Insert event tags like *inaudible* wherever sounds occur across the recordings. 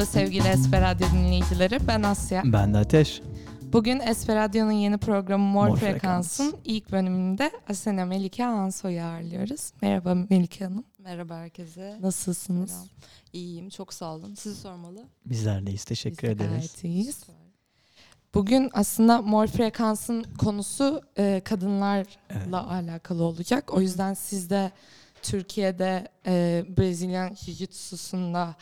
Merhaba sevgili Esfer Radyo dinleyicileri. Ben Asya. Ben de Ateş. Bugün Esfer Radyo'nun yeni programı Mor, Mor Frekans'ın Frekans. ilk bölümünde Asena Melike Ansoy'u ağırlıyoruz. Merhaba Melike Hanım. Merhaba herkese. Nasılsınız? Selam. İyiyim, çok sağ olun. Sizi sormalı. Bizler deyiz. Teşekkür Biz de ederiz. gayet iyiyiz. Bugün aslında Mor Frekans'ın konusu e, kadınlarla Evet. alakalı olacak. O yüzden siz de Türkiye'de e, Brezilyan Jiu-Jitsu'sunda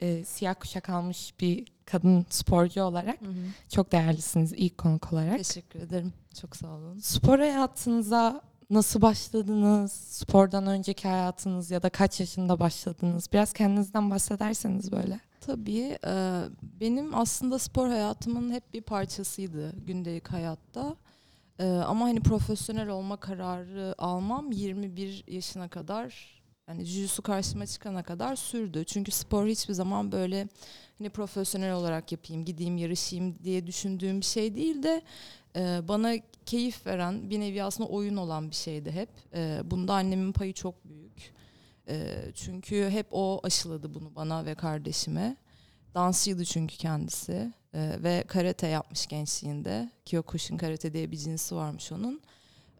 e, siyah kuşak almış bir kadın sporcu olarak Hı hı. çok değerlisiniz ilk konuk olarak. Teşekkür ederim. Çok sağ olun. Spor hayatınıza nasıl başladınız? Spordan önceki hayatınız ya da kaç yaşında başladınız? Biraz kendinizden bahsederseniz böyle. Tabii e, benim aslında spor hayatımın hep bir parçasıydı gündelik hayatta. E, ama hani profesyonel olma kararı almam 21 yaşına kadar yani jiu karşıma çıkana kadar sürdü. Çünkü spor hiçbir zaman böyle hani profesyonel olarak yapayım, gideyim, yarışayım diye düşündüğüm bir şey değil de e, bana keyif veren bir nevi aslında oyun olan bir şeydi hep. E, bunda annemin payı çok büyük. E, çünkü hep o aşıladı bunu bana ve kardeşime. Dansçıydı çünkü kendisi E, ve karate yapmış gençliğinde. Kyokushin karate diye bir cinsi varmış onun.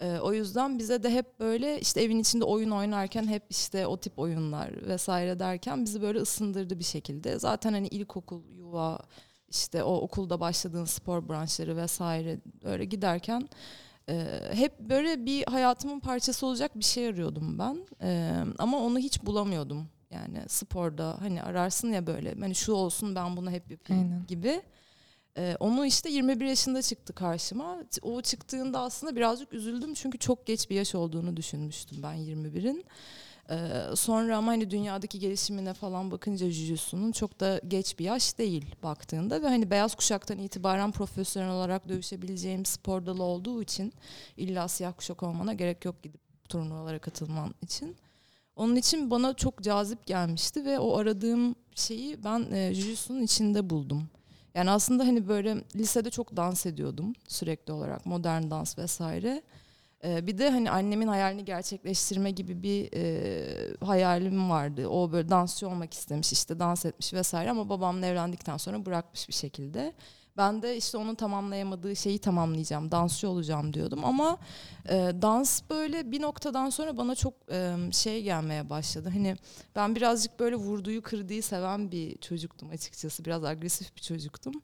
E, o yüzden bize de hep böyle işte evin içinde oyun oynarken hep işte o tip oyunlar vesaire derken bizi böyle ısındırdı bir şekilde. Zaten hani ilkokul, yuva, işte o okulda başladığın spor branşları vesaire öyle giderken e, hep böyle bir hayatımın parçası olacak bir şey arıyordum ben. E, ama onu hiç bulamıyordum. Yani sporda hani ararsın ya böyle hani şu olsun ben bunu hep yapayım Aynen. gibi. E, onu işte 21 yaşında çıktı karşıma. O çıktığında aslında birazcık üzüldüm çünkü çok geç bir yaş olduğunu düşünmüştüm ben 21'in. Ee, sonra ama hani dünyadaki gelişimine falan bakınca Jujutsu'nun çok da geç bir yaş değil baktığında ve hani beyaz kuşaktan itibaren profesyonel olarak dövüşebileceğim spor dalı olduğu için illa siyah kuşak olmana gerek yok gidip turnuvalara katılman için. Onun için bana çok cazip gelmişti ve o aradığım şeyi ben e, Jujutsu'nun içinde buldum. Yani aslında hani böyle lisede çok dans ediyordum sürekli olarak modern dans vesaire. Ee, bir de hani annemin hayalini gerçekleştirme gibi bir e, hayalim vardı. O böyle dansçı olmak istemiş işte dans etmiş vesaire ama babamla evlendikten sonra bırakmış bir şekilde. Ben de işte onun tamamlayamadığı şeyi tamamlayacağım, dansçı olacağım diyordum ama e, dans böyle bir noktadan sonra bana çok e, şey gelmeye başladı. Hani ben birazcık böyle vurduğu kırdığı seven bir çocuktum açıkçası. Biraz agresif bir çocuktum.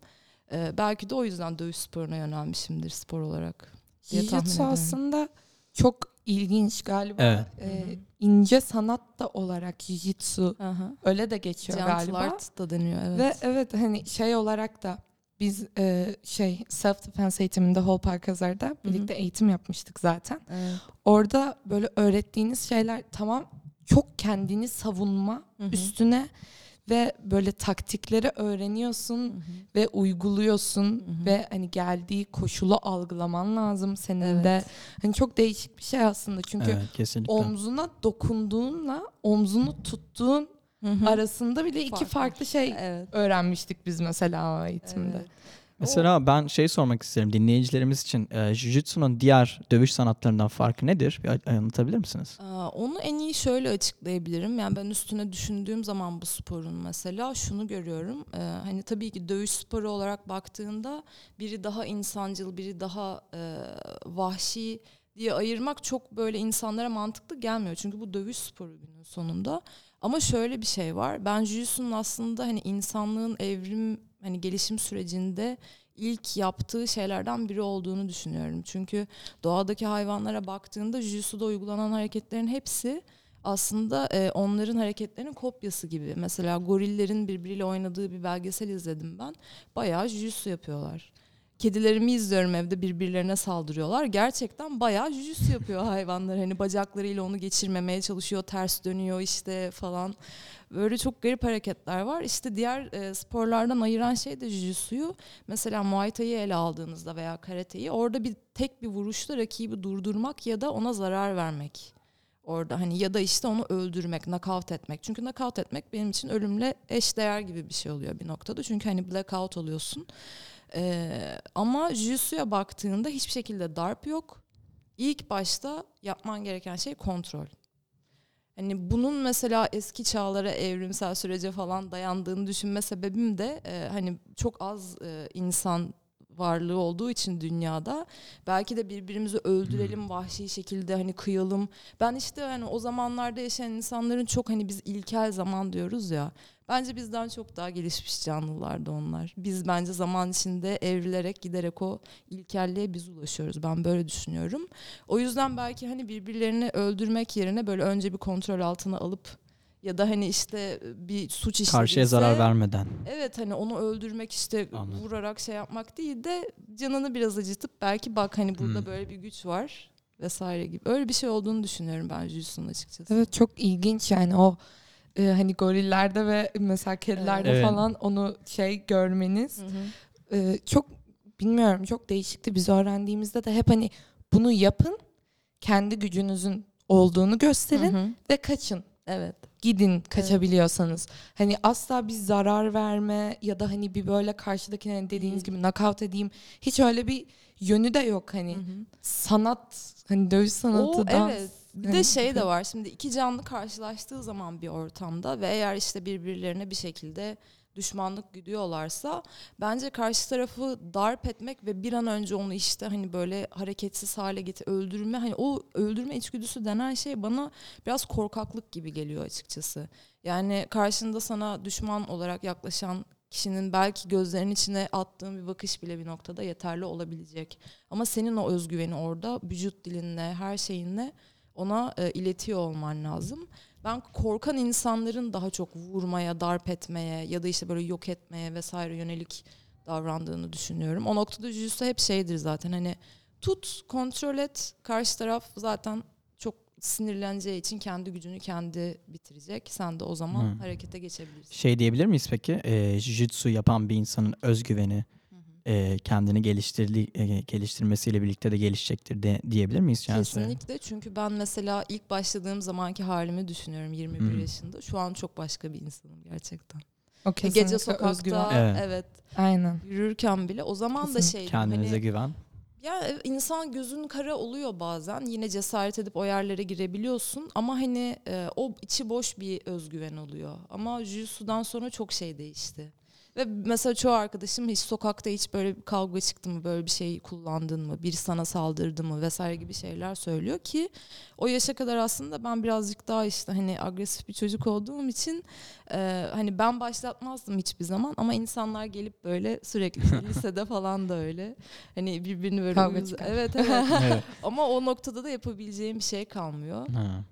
E, belki de o yüzden dövüş sporuna yönelmişimdir spor olarak. diye tahmin Jiu-Jitsu aslında çok ilginç galiba. Evet. E, hı. ince sanat da olarak Jiu-Jitsu öyle de geçiyor Gentle galiba. art da deniyor evet. Ve evet hani şey olarak da biz e, şey self defense eğitiminde Hall Park Hazar'da birlikte eğitim yapmıştık zaten. Evet. Orada böyle öğrettiğiniz şeyler tamam çok kendini savunma Hı hı. üstüne ve böyle taktikleri öğreniyorsun Hı hı. ve uyguluyorsun Hı hı. ve hani geldiği koşulu algılaman lazım senin Evet. de. Hani çok değişik bir şey aslında çünkü Evet kesinlikle. omzuna dokunduğunla omzunu tuttuğun Hı hı. arasında bile iki farklı şey Evet. öğrenmiştik biz mesela o eğitimde. Evet. Mesela ben şey sormak isterim dinleyicilerimiz için. E, Jiu-Jitsu'nun diğer dövüş sanatlarından farkı nedir? Bir anlatabilir misiniz? Aa, Onu en iyi şöyle açıklayabilirim. Yani ben üstüne düşündüğüm zaman bu sporun mesela şunu görüyorum. Ee, hani tabii ki dövüş sporu olarak baktığında biri daha insancıl, biri daha e, vahşi diye ayırmak çok böyle insanlara mantıklı gelmiyor. Çünkü bu dövüş sporu günün sonunda. Ama şöyle bir şey var. Ben Jiu-Jitsu'nun aslında hani insanlığın evrim hani gelişim sürecinde ilk yaptığı şeylerden biri olduğunu düşünüyorum. Çünkü doğadaki hayvanlara baktığında Jiu-Jitsu'da uygulanan hareketlerin hepsi aslında e, onların hareketlerinin kopyası gibi. Mesela gorillerin birbiriyle oynadığı bir belgesel izledim ben. Bayağı Jiu-Jitsu yapıyorlar. Kedilerimi izliyorum evde birbirlerine saldırıyorlar. Gerçekten bayağı Jiu-Jitsu yapıyor hayvanlar. Hani bacaklarıyla onu geçirmemeye çalışıyor, ters dönüyor işte falan. Böyle çok garip hareketler var. İşte diğer e, sporlardan ayıran şey de Jiu-Jitsu'yu. Mesela Muay Thai'yi ele aldığınızda veya Karate'yi orada bir tek bir vuruşta rakibi durdurmak ya da ona zarar vermek. Orada hani ya da işte onu öldürmek, knockout etmek. Çünkü knockout etmek benim için ölümle eşdeğer gibi bir şey oluyor bir noktada. Çünkü hani blackout oluyorsun. Ee, ama Jiu-Jitsu'ya baktığında hiçbir şekilde darp yok. İlk başta yapman gereken şey kontrol. Hani bunun mesela eski çağlara evrimsel sürece falan dayandığını düşünme sebebim de e, hani çok az e, insan varlığı olduğu için dünyada belki de birbirimizi öldürelim vahşi şekilde hani kıyalım. Ben işte hani o zamanlarda yaşayan insanların çok hani biz ilkel zaman diyoruz ya. Bence bizden çok daha gelişmiş canlılardı onlar. Biz bence zaman içinde evrilerek giderek o ilkelliğe biz ulaşıyoruz. Ben böyle düşünüyorum. O yüzden belki hani birbirlerini öldürmek yerine böyle önce bir kontrol altına alıp ya da hani işte bir suç işlediyse Karşıya zarar vermeden. Evet hani onu öldürmek işte Anladım. vurarak şey yapmak değil de canını biraz acıtıp belki bak hani burada Hmm. böyle bir güç var vesaire gibi. Öyle bir şey olduğunu düşünüyorum ben Jujutsu'nun açıkçası. Evet çok ilginç yani o e, hani gorillerde ve mesela kedilerde Evet. falan onu şey görmeniz Hı hı. e, çok bilmiyorum çok değişikti. Biz öğrendiğimizde de hep hani bunu yapın kendi gücünüzün olduğunu gösterin Hı hı. ve kaçın. Evet. Gidin kaçabiliyorsanız. Hani asla bir zarar verme ya da hani bir böyle karşıdakine hani dediğiniz Değil. gibi knockout edeyim. Hiç öyle bir yönü de yok hani. Hı hı. Sanat hani dövüş sanatı O, dans. evet. Bir de şey de var şimdi iki canlı karşılaştığı zaman bir ortamda ve eğer işte birbirlerine bir şekilde düşmanlık güdüyorlarsa bence karşı tarafı darp etmek ve bir an önce onu işte hani böyle hareketsiz hale getir öldürme hani o öldürme içgüdüsü denen şey bana biraz korkaklık gibi geliyor açıkçası. Yani karşında sana düşman olarak yaklaşan kişinin belki gözlerinin içine attığın bir bakış bile bir noktada yeterli olabilecek. Ama senin o özgüveni orada vücut dilinle her şeyinle ona e, iletiyor olman lazım. Ben korkan insanların daha çok vurmaya, darp etmeye ya da işte böyle yok etmeye vesaire yönelik davrandığını düşünüyorum. O noktada Jujutsu hep şeydir zaten hani tut, kontrol et. Karşı taraf zaten çok sinirleneceği için kendi gücünü kendi bitirecek. Sen de o zaman Hı. harekete geçebilirsin. Şey diyebilir miyiz peki? E, Jiu-Jitsu yapan bir insanın özgüveni. E, kendini geliştirdi, e, geliştirmesiyle birlikte de gelişecektir de, diyebilir miyiz? Yani Kesinlikle çünkü ben mesela ilk başladığım zamanki halimi düşünüyorum 21 Hı. yaşında. Şu an çok başka bir insanım gerçekten. O kesinlikle Gece sokakta özgüven. Evet. evet. Aynen. yürürken bile o zaman da Kesinlikle. şeydim Kendinize hani güven. ya e, insan gözün kara oluyor bazen. Yine cesaret edip o yerlere girebiliyorsun ama hani e, o içi boş bir özgüven oluyor. Ama Jujutsu'dan sonra çok şey değişti. Ve mesela çoğu arkadaşım hiç sokakta hiç böyle bir kavga çıktı mı, böyle bir şey kullandın mı, biri sana saldırdı mı vesaire gibi şeyler söylüyor ki o yaşa kadar aslında ben birazcık daha işte hani agresif bir çocuk olduğum için e, hani ben başlatmazdım hiçbir zaman ama insanlar gelip böyle sürekli *laughs* lisede falan da öyle hani birbirini böyle Kavga çıkar. Evet evet. *laughs* evet. *laughs* ama o noktada da yapabileceğim bir şey kalmıyor. Ha.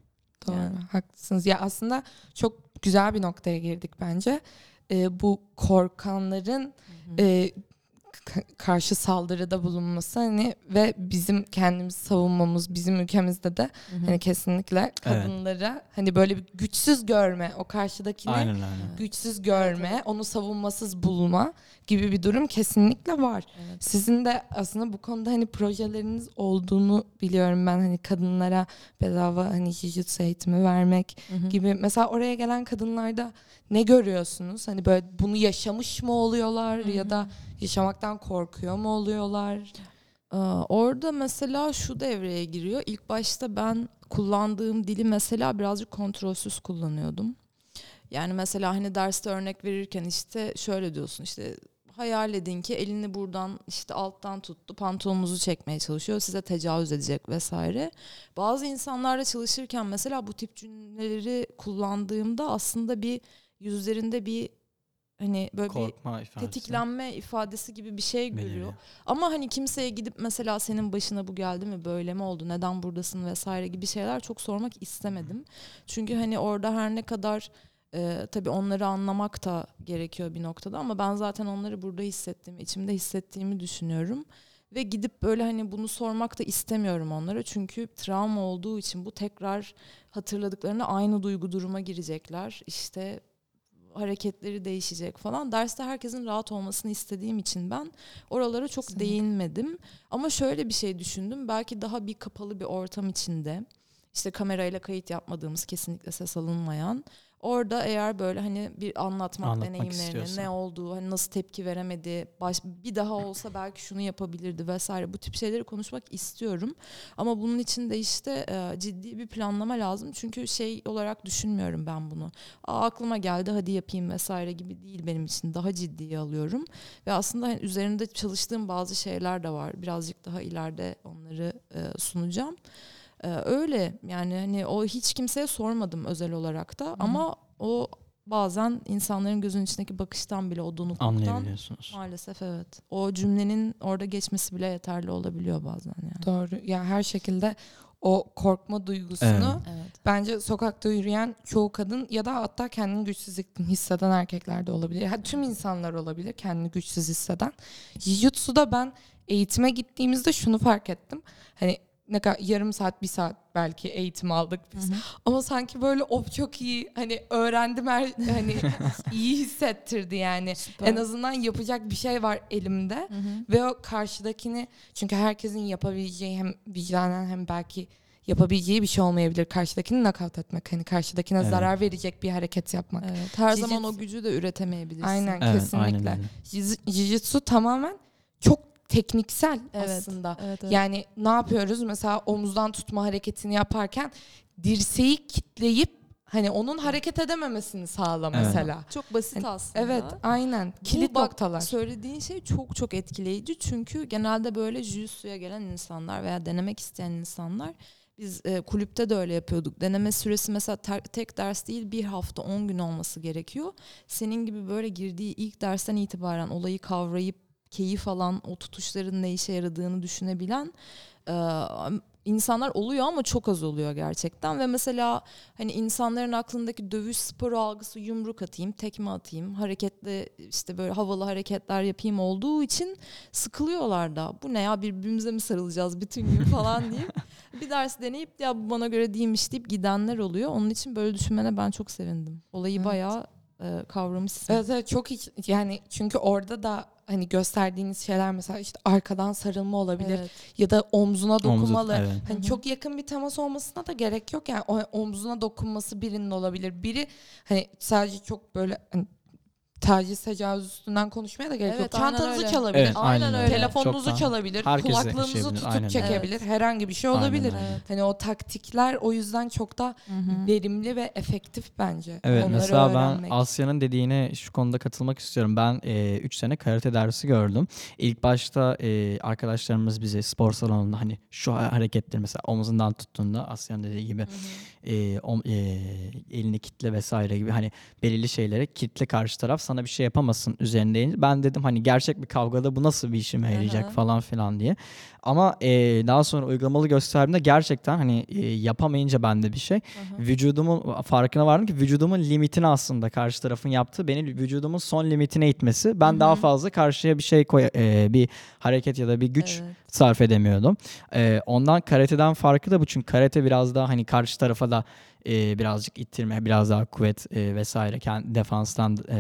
Doğru. Yani. Haklısınız. Ya aslında çok güzel bir noktaya girdik bence. Ee, bu korkanların e, karşı saldırıda bulunması hani ve bizim kendimizi savunmamız bizim ülkemizde de Hı hı. hani kesinlikle kadınlara hani böyle bir güçsüz görme o karşıdakini Aynen aynen. güçsüz görme Evet, evet. onu savunmasız bulma gibi bir durum kesinlikle var. Evet. Sizin de aslında bu konuda hani projeleriniz olduğunu biliyorum ben hani kadınlara bedava hani jiu-jitsu eğitimi vermek Hı hı. gibi. Mesela oraya gelen kadınlarda ne görüyorsunuz? Hani böyle bunu yaşamış mı oluyorlar ya da yaşamaktan korkuyor mu oluyorlar? Ee, Orada mesela şu devreye giriyor. İlk başta ben kullandığım dili mesela birazcık kontrolsüz kullanıyordum. Yani mesela hani derste örnek verirken işte şöyle diyorsun işte hayal edin ki elini buradan işte alttan tuttu pantolonunuzu çekmeye çalışıyor size tecavüz edecek vesaire. Bazı insanlarla çalışırken mesela bu tip cümleleri kullandığımda aslında bir yüzlerinde bir hani böyle bir Korkma ifadesi. tetiklenme ifadesi gibi bir şey görüyor. beliriyor. Ama hani kimseye gidip mesela senin başına bu geldi mi böyle mi oldu neden buradasın vesaire gibi şeyler çok sormak istemedim. Çünkü hani orada her ne kadar e, tabii onları anlamak da gerekiyor bir noktada ama ben zaten onları burada hissettiğimi içimde hissettiğimi düşünüyorum. Ve gidip böyle hani bunu sormak da istemiyorum onlara. Çünkü travma olduğu için bu tekrar hatırladıklarında aynı duygu duruma girecekler. İşte hareketleri değişecek falan. Derste herkesin rahat olmasını istediğim için ben oralara çok Kesinlikle. değinmedim. Ama şöyle bir şey düşündüm. Belki daha bir kapalı bir ortam içinde işte kamerayla kayıt yapmadığımız kesinlikle ses alınmayan Orada eğer böyle hani bir anlatmak, Anlatmak deneyimlerini, istiyorsa. ne olduğu, hani nasıl tepki veremedi, baş, bir daha olsa belki şunu yapabilirdi vesaire bu tip şeyleri konuşmak istiyorum. Ama bunun için de işte e, ciddi bir planlama lazım. Çünkü şey olarak düşünmüyorum ben bunu. Aa, aklıma geldi hadi yapayım vesaire gibi değil benim için. Daha ciddiye alıyorum. Ve aslında hani üzerinde çalıştığım bazı şeyler de var. Birazcık daha ileride onları e, sunacağım. Ee, öyle yani hani o hiç kimseye sormadım özel olarak da ama o bazen insanların gözünün içindeki bakıştan bile o donukluktan Anlayabiliyorsunuz. maalesef evet. O cümlenin orada geçmesi bile yeterli olabiliyor bazen yani. Doğru. Ya her şekilde o korkma duygusunu Evet. bence sokakta yürüyen çoğu kadın ya da hatta kendini güçsüz hisseden erkekler de olabilir. Ha, tüm insanlar olabilir kendini güçsüz hisseden. Jiu-Jitsu'da ben eğitime gittiğimizde şunu fark ettim. Hani ne kadar yarım saat bir saat belki eğitim aldık biz. Ama sanki böyle o çok iyi hani öğrendim her hani *laughs* iyi hissettirdi yani. Süper. En azından yapacak bir şey var elimde. Hı hı. Ve o karşıdakini çünkü herkesin yapabileceği hem vicdanen hem belki yapabileceği bir şey olmayabilir. Karşıdakini nakavt etmek. Hani karşıdakine Evet. zarar verecek bir hareket yapmak. Evet. Her Jiu-jitsu- zaman o gücü de üretemeyebilirsin. Aynen Evet, kesinlikle. Jiu-Jitsu tamamen çok tekniksel Evet. aslında. Evet, evet. Yani ne yapıyoruz? Mesela omuzdan tutma hareketini yaparken dirseği kitleyip hani onun hareket edememesini sağla Evet. mesela. çok basit Hani- aslında. Evet, aynen. Kilit Bu bak, noktalar. Söylediğin şey çok çok etkileyici çünkü genelde böyle jiu-jitsu'ya gelen insanlar veya denemek isteyen insanlar biz e, kulüpte de öyle yapıyorduk. Deneme süresi mesela ter- tek ders değil bir hafta 10 gün olması gerekiyor. Senin gibi böyle girdiği ilk dersten itibaren olayı kavrayıp keyif alan o tutuşların ne işe yaradığını düşünebilen e, insanlar oluyor ama çok az oluyor gerçekten ve mesela hani insanların aklındaki dövüş sporu algısı yumruk atayım, tekme atayım, hareketli işte böyle havalı hareketler yapayım olduğu için sıkılıyorlar da. Bu ne ya birbirimize mi sarılacağız bütün gün falan deyip *laughs* bir ders deneyip ya bu bana göre değilmiş deyip gidenler oluyor. Onun için böyle düşünmene ben çok sevindim. Olayı Evet. bayağı e, kavramışsın. Evet, evet çok hiç yani çünkü orada da hani gösterdiğiniz şeyler mesela işte arkadan sarılma olabilir Evet. ya da omzuna dokunmalı. evet. Hani Hı hı. çok yakın bir temas olmasına da gerek yok yani o omzuna dokunması birinin olabilir. Biri hani sadece çok böyle hani, taciz tecavüz üstünden konuşmaya da gerek Evet, yok. aynen Çantanızı öyle. çalabilir. Evet, Aynen aynen öyle. Telefonunuzu Çoktan. çalabilir, Herkes de kulaklığınızı yaşayabilir, tutup aynen. çekebilir. Evet. Herhangi bir şey Aynen olabilir. öyle. Evet. Hani o taktikler o yüzden çok da verimli ve efektif bence. Evet Onları mesela öğrenmek. ben Asya'nın dediğine şu konuda katılmak istiyorum. Ben 3 sene karate dersi gördüm. İlk başta e, arkadaşlarımız bize spor salonunda hani şu hareketleri mesela omuzundan tuttuğunda Asya'nın dediği gibi e, om- e, elini kitle vesaire gibi hani belirli şeylere kitle karşı taraf sana bir şey yapamasın üzerindeyim. Ben dedim hani gerçek bir kavgada bu nasıl bir işime yarayacak Aha. falan filan diye. Ama e, daha sonra uygulamalı gösterdiğimde gerçekten hani e, yapamayınca bende bir şey. Hı. Vücudumun farkına vardım ki vücudumun limitini aslında karşı tarafın yaptığı beni vücudumun son limitine itmesi. Ben Hı daha fazla karşıya bir şey koy e, bir hareket ya da bir güç Evet. sarf edemiyordum. Ee, ondan karateden farkı da bu çünkü karate biraz daha hani karşı tarafa da e, birazcık ittirme, biraz daha kuvvet e, vesaire kendi defanstan e,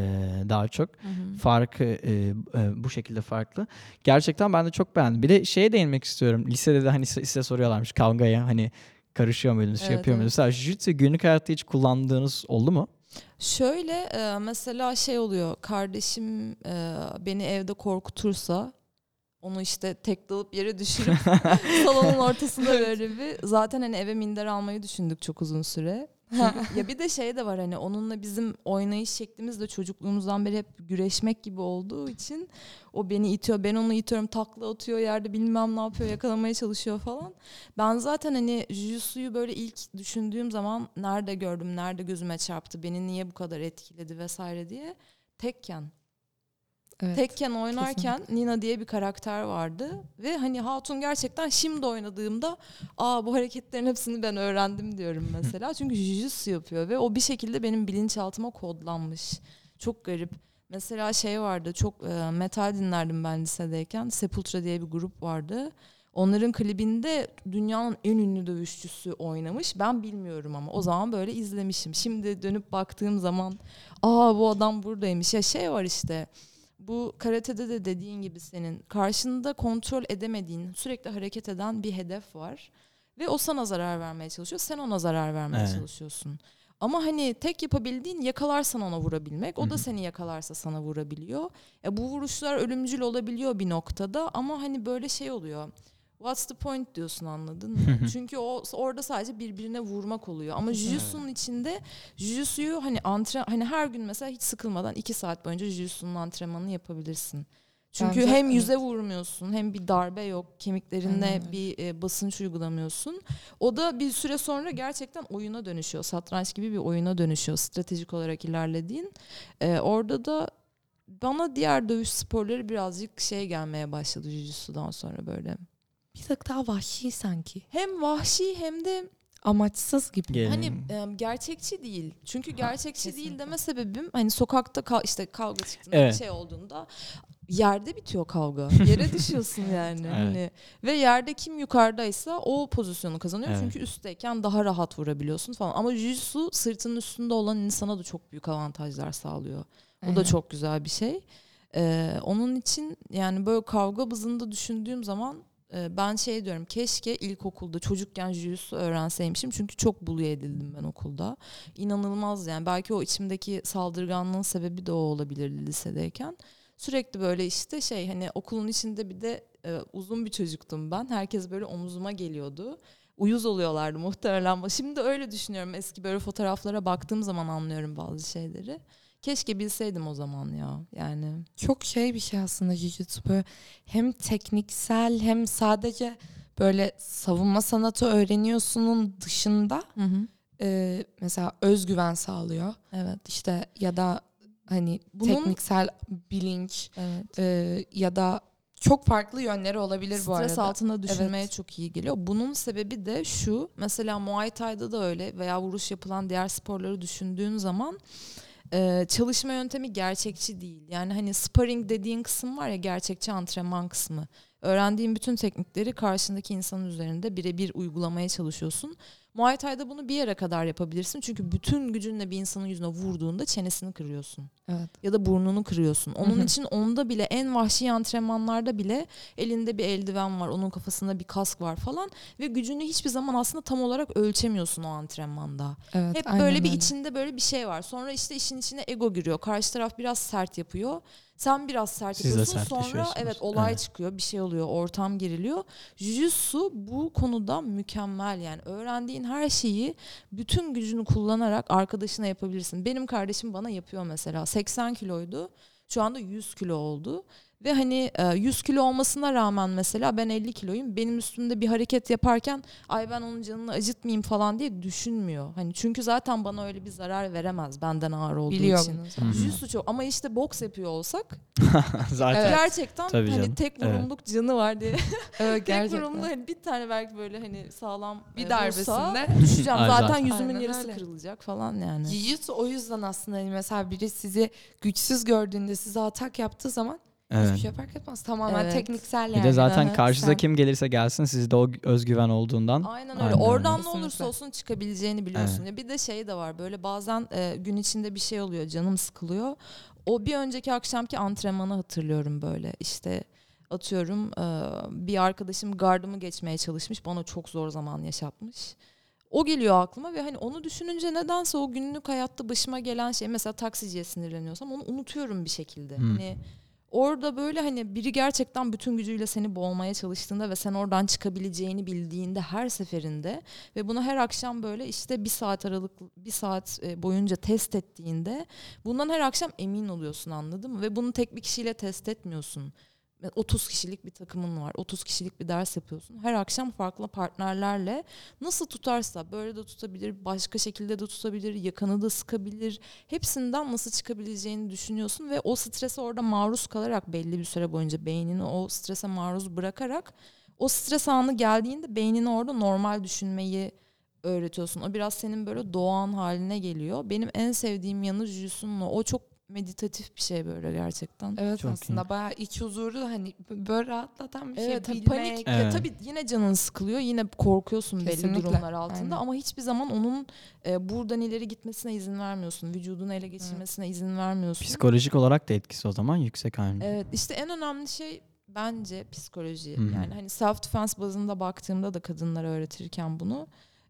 daha çok Hı hı. farkı e, e, bu şekilde farklı. Gerçekten ben de çok beğendim. Bir de şeye değinmek istiyorum. Lisede de hani size soruyorlarmış kavgaya hani karışıyor muydunuz, şey Evet, yapıyor muydunuz? Mesela jiu-jitsu günlük hayatta hiç kullandığınız oldu mu? Şöyle e, mesela şey oluyor kardeşim e, beni evde korkutursa onu işte tek dalıp yere *laughs* düşürüp salonun ortasında böyle bir zaten hani eve minder almayı düşündük çok uzun süre. *laughs* Ya bir de şey de var hani onunla bizim oynayış şeklimiz de çocukluğumuzdan beri hep güreşmek gibi olduğu için o beni itiyor ben onu itiyorum takla atıyor yerde bilmem ne yapıyor yakalamaya çalışıyor falan. Ben zaten hani jujutsu'yu böyle ilk düşündüğüm zaman nerede gördüm nerede gözüme çarptı beni niye bu kadar etkiledi vesaire diye tekken Evet. Tekken oynarken Nina diye bir karakter vardı ve hani Hatun gerçekten şimdi oynadığımda aa bu hareketlerin hepsini ben öğrendim diyorum *laughs* mesela. Çünkü jujutsu yapıyor ve o bir şekilde benim bilinçaltıma kodlanmış. Çok garip. Mesela şey vardı çok e, metal dinlerdim ben lisedeyken. Sepultura diye bir grup vardı. Onların klibinde dünyanın en ünlü dövüşçüsü oynamış. Ben bilmiyorum ama o zaman böyle izlemişim. Şimdi dönüp baktığım zaman aa bu adam buradaymış. Ya şey var işte bu karatede de dediğin gibi senin karşında kontrol edemediğin, sürekli hareket eden bir hedef var. Ve o sana zarar vermeye çalışıyor. Sen ona zarar vermeye Evet. çalışıyorsun. Ama hani tek yapabildiğin yakalarsan ona vurabilmek. O da seni yakalarsa sana vurabiliyor. E bu vuruşlar ölümcül olabiliyor bir noktada ama hani böyle şey oluyor. What's the point diyorsun anladın mı? Çünkü o orada sadece birbirine vurmak oluyor. Ama Jujutsu'nun içinde Jujutsu'yu hani antre hani her gün mesela hiç sıkılmadan iki saat boyunca Jujutsu'nun antrenmanını yapabilirsin. Çünkü Bence hem evet. yüze vurmuyorsun hem bir darbe yok kemiklerine Aynen öyle. bir e, basınç uygulamıyorsun. O da bir süre sonra gerçekten oyuna dönüşüyor. Satranç gibi bir oyuna dönüşüyor stratejik olarak ilerlediğin. E, orada da bana diğer dövüş sporları birazcık şey gelmeye başladı Jujutsu'dan sonra böyle. Bir tık daha vahşi sanki. Hem vahşi hem de Amaçsız gibi. Ge- hani e, gerçekçi değil. Çünkü gerçekçi değil kesinlikle. deme sebebim hani sokakta ka- işte kavga çıktığında Evet. bir şey olduğunda yerde bitiyor kavga. Yere *laughs* düşüyorsun yani. Evet. Hani ve yerde kim yukarıdaysa o pozisyonu kazanıyor. Evet. Çünkü üstteyken daha rahat vurabiliyorsun falan. Ama jiu-jitsu sırtının üstünde olan insana da çok büyük avantajlar sağlıyor. O da Aynen. çok güzel bir şey. Ee, onun için yani böyle kavga bazında düşündüğüm zaman ben şey diyorum keşke ilkokulda çocukken jiu-jitsu öğrenseymişim. Çünkü çok bully edildim ben okulda. İnanılmaz yani belki o içimdeki saldırganlığın sebebi de o olabilirdi lisedeyken. Sürekli böyle işte şey hani okulun içinde bir de e, uzun bir çocuktum ben. Herkes böyle omuzuma geliyordu. Uyuz oluyorlardı muhtemelen. Şimdi öyle düşünüyorum. Eski böyle fotoğraflara baktığım zaman anlıyorum bazı şeyleri. Keşke bilseydim o zaman ya. Yani Çok şey bir şey aslında Jujutsu böyle hem tekniksel hem sadece böyle savunma sanatı öğreniyorsunun dışında e, mesela özgüven sağlıyor. evet. İşte ya da hani Bunun- tekniksel bilinç Evet. e, ya da çok farklı yönleri olabilir bu Stres arada. altında düşünmeye Evet. çok iyi geliyor. Bunun sebebi de şu. Mesela Muay Thai'da da öyle veya vuruş yapılan diğer sporları düşündüğün zaman e, çalışma yöntemi gerçekçi değil. Yani hani sparring dediğin kısım var ya gerçekçi antrenman kısmı. Öğrendiğin bütün teknikleri karşındaki insanın üzerinde birebir uygulamaya çalışıyorsun. Muay Thai'da bunu bir yere kadar yapabilirsin. Çünkü bütün gücünle bir insanın yüzüne vurduğunda çenesini kırıyorsun Evet. ya da burnunu kırıyorsun. Onun için onda bile en vahşi antrenmanlarda bile elinde bir eldiven var, onun kafasında bir kask var falan ve gücünü hiçbir zaman aslında tam olarak ölçemiyorsun o antrenmanda. Evet. Hep böyle bir öyle. içinde böyle bir şey var. Sonra işte işin içine ego giriyor. Karşı taraf biraz sert yapıyor. Sen biraz sert Siz de yapıyorsun. Sonra sertleşiyorsunuz. evet olay Evet. çıkıyor, bir şey oluyor, ortam geriliyor. Jujutsu bu konuda mükemmel yani. Öğrendiğin her şeyi bütün gücünü kullanarak arkadaşına yapabilirsin. Benim kardeşim bana yapıyor mesela. 80 kiloydu. Şu anda 100 kilo oldu. Ve hani e, 100 kilo olmasına rağmen mesela ben 50 kiloyum. Benim üstümde bir hareket yaparken ay ben onun canını acıtmayayım falan diye düşünmüyor. Hani çünkü zaten bana öyle bir zarar veremez benden ağır olduğu Biliyor için. Jiu-jitsu çok ama işte boks yapıyor olsak *laughs* Zaten. Evet. gerçekten Tabii hani canım. tek Evet. vurumluk canı var diye. *laughs* Evet tek gerçekten. vurumlu hani bir tane belki böyle hani sağlam Bir e, darbesinde *laughs* düşeceğim. Zaten. yüzümün Aynen yarısı öyle. kırılacak falan yani. Jiu-Jitsu o yüzden aslında hani mesela biri sizi güçsüz gördüğünde size atak yaptığı zaman hiçbir Evet. şey fark etmez. Tamamen Evet. tekniksel yani. Bir de zaten karşıda sen- kim gelirse gelsin sizde o özgüven olduğundan. Aynen öyle. Aynen öyle. Oradan ne Kesinlikle. olursa olsun çıkabileceğini biliyorsun. Ya bir de şey de var. Böyle bazen e, gün içinde bir şey oluyor. Canım sıkılıyor. O bir önceki akşamki antrenmanı hatırlıyorum böyle. İşte atıyorum e, bir arkadaşım gardımı geçmeye çalışmış. Bana çok zor zaman yaşatmış. O geliyor aklıma ve hani onu düşününce nedense o günlük hayatta başıma gelen şey mesela taksiciye sinirleniyorsam onu unutuyorum bir şekilde. Hmm. Hani orada böyle hani biri gerçekten bütün gücüyle seni boğmaya çalıştığında ve sen oradan çıkabileceğini bildiğinde her seferinde ve bunu her akşam böyle işte bir saat aralık bir saat e, boyunca test ettiğinde bundan her akşam emin oluyorsun anladın mı? Ve bunu tek bir kişiyle test etmiyorsun. Ve 30 kişilik bir takımın var. 30 kişilik bir ders yapıyorsun. Her akşam farklı partnerlerle nasıl tutarsa böyle de tutabilir, başka şekilde de tutabilir, yakanı da sıkabilir. Hepsinden nasıl çıkabileceğini düşünüyorsun ve o strese orada maruz kalarak belli bir süre boyunca beynini o strese maruz bırakarak o stres anı geldiğinde beynini orada normal düşünmeyi öğretiyorsun. O biraz senin böyle doğan haline geliyor. Benim en sevdiğim yanı o. O çok meditatif bir şey böyle gerçekten. Evet Çok aslında bayağı iç huzuru hani böyle rahatlatan bir Evet, şey. Bilmek. panik. Ya Evet. tabii yine canın sıkılıyor. Yine korkuyorsun belli Kesinlikle, durumlar altında aynen. ama hiçbir zaman onun e, buradan ileri gitmesine izin vermiyorsun. Vücudunu ele geçirmesine izin vermiyorsun. Psikolojik olarak da etkisi o zaman yüksek aynı. Evet işte en önemli şey bence psikoloji. Hı hı. Yani hani self defense bazında baktığımda da kadınlara öğretirken bunu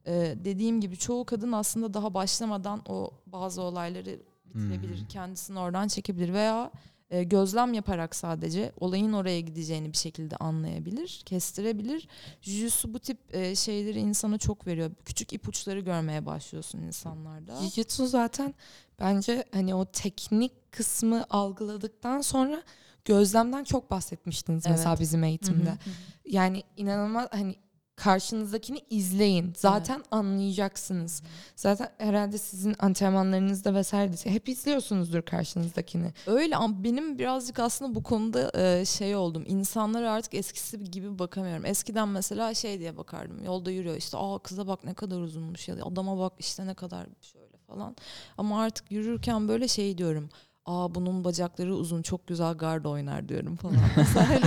e, dediğim gibi çoğu kadın aslında daha başlamadan o bazı olayları bitirebilir. Hmm. Kendisini oradan çekebilir veya e, gözlem yaparak sadece olayın oraya gideceğini bir şekilde anlayabilir, kestirebilir. Jujutsu bu tip e, şeyleri insana çok veriyor. Küçük ipuçları görmeye başlıyorsun insanlarda. Jiu-Jitsu zaten bence hani o teknik kısmı algıladıktan sonra gözlemden çok bahsetmiştiniz Evet. mesela bizim eğitimde. Hı hı. Yani inanılmaz hani karşınızdakini izleyin. Zaten anlayacaksınız. Zaten herhalde sizin antrenmanlarınızda vesaire hep izliyorsunuzdur karşınızdakini. Öyle ama benim birazcık aslında bu konuda e, şey oldum. İnsanlara artık eskisi gibi bakamıyorum. Eskiden mesela şey diye bakardım. Yolda yürüyor işte aa kıza bak ne kadar uzunmuş ya da adama bak işte ne kadar şöyle falan. Ama artık yürürken böyle şey diyorum. Aa bunun bacakları uzun çok güzel gard oynar diyorum falan. *laughs* Mesela hani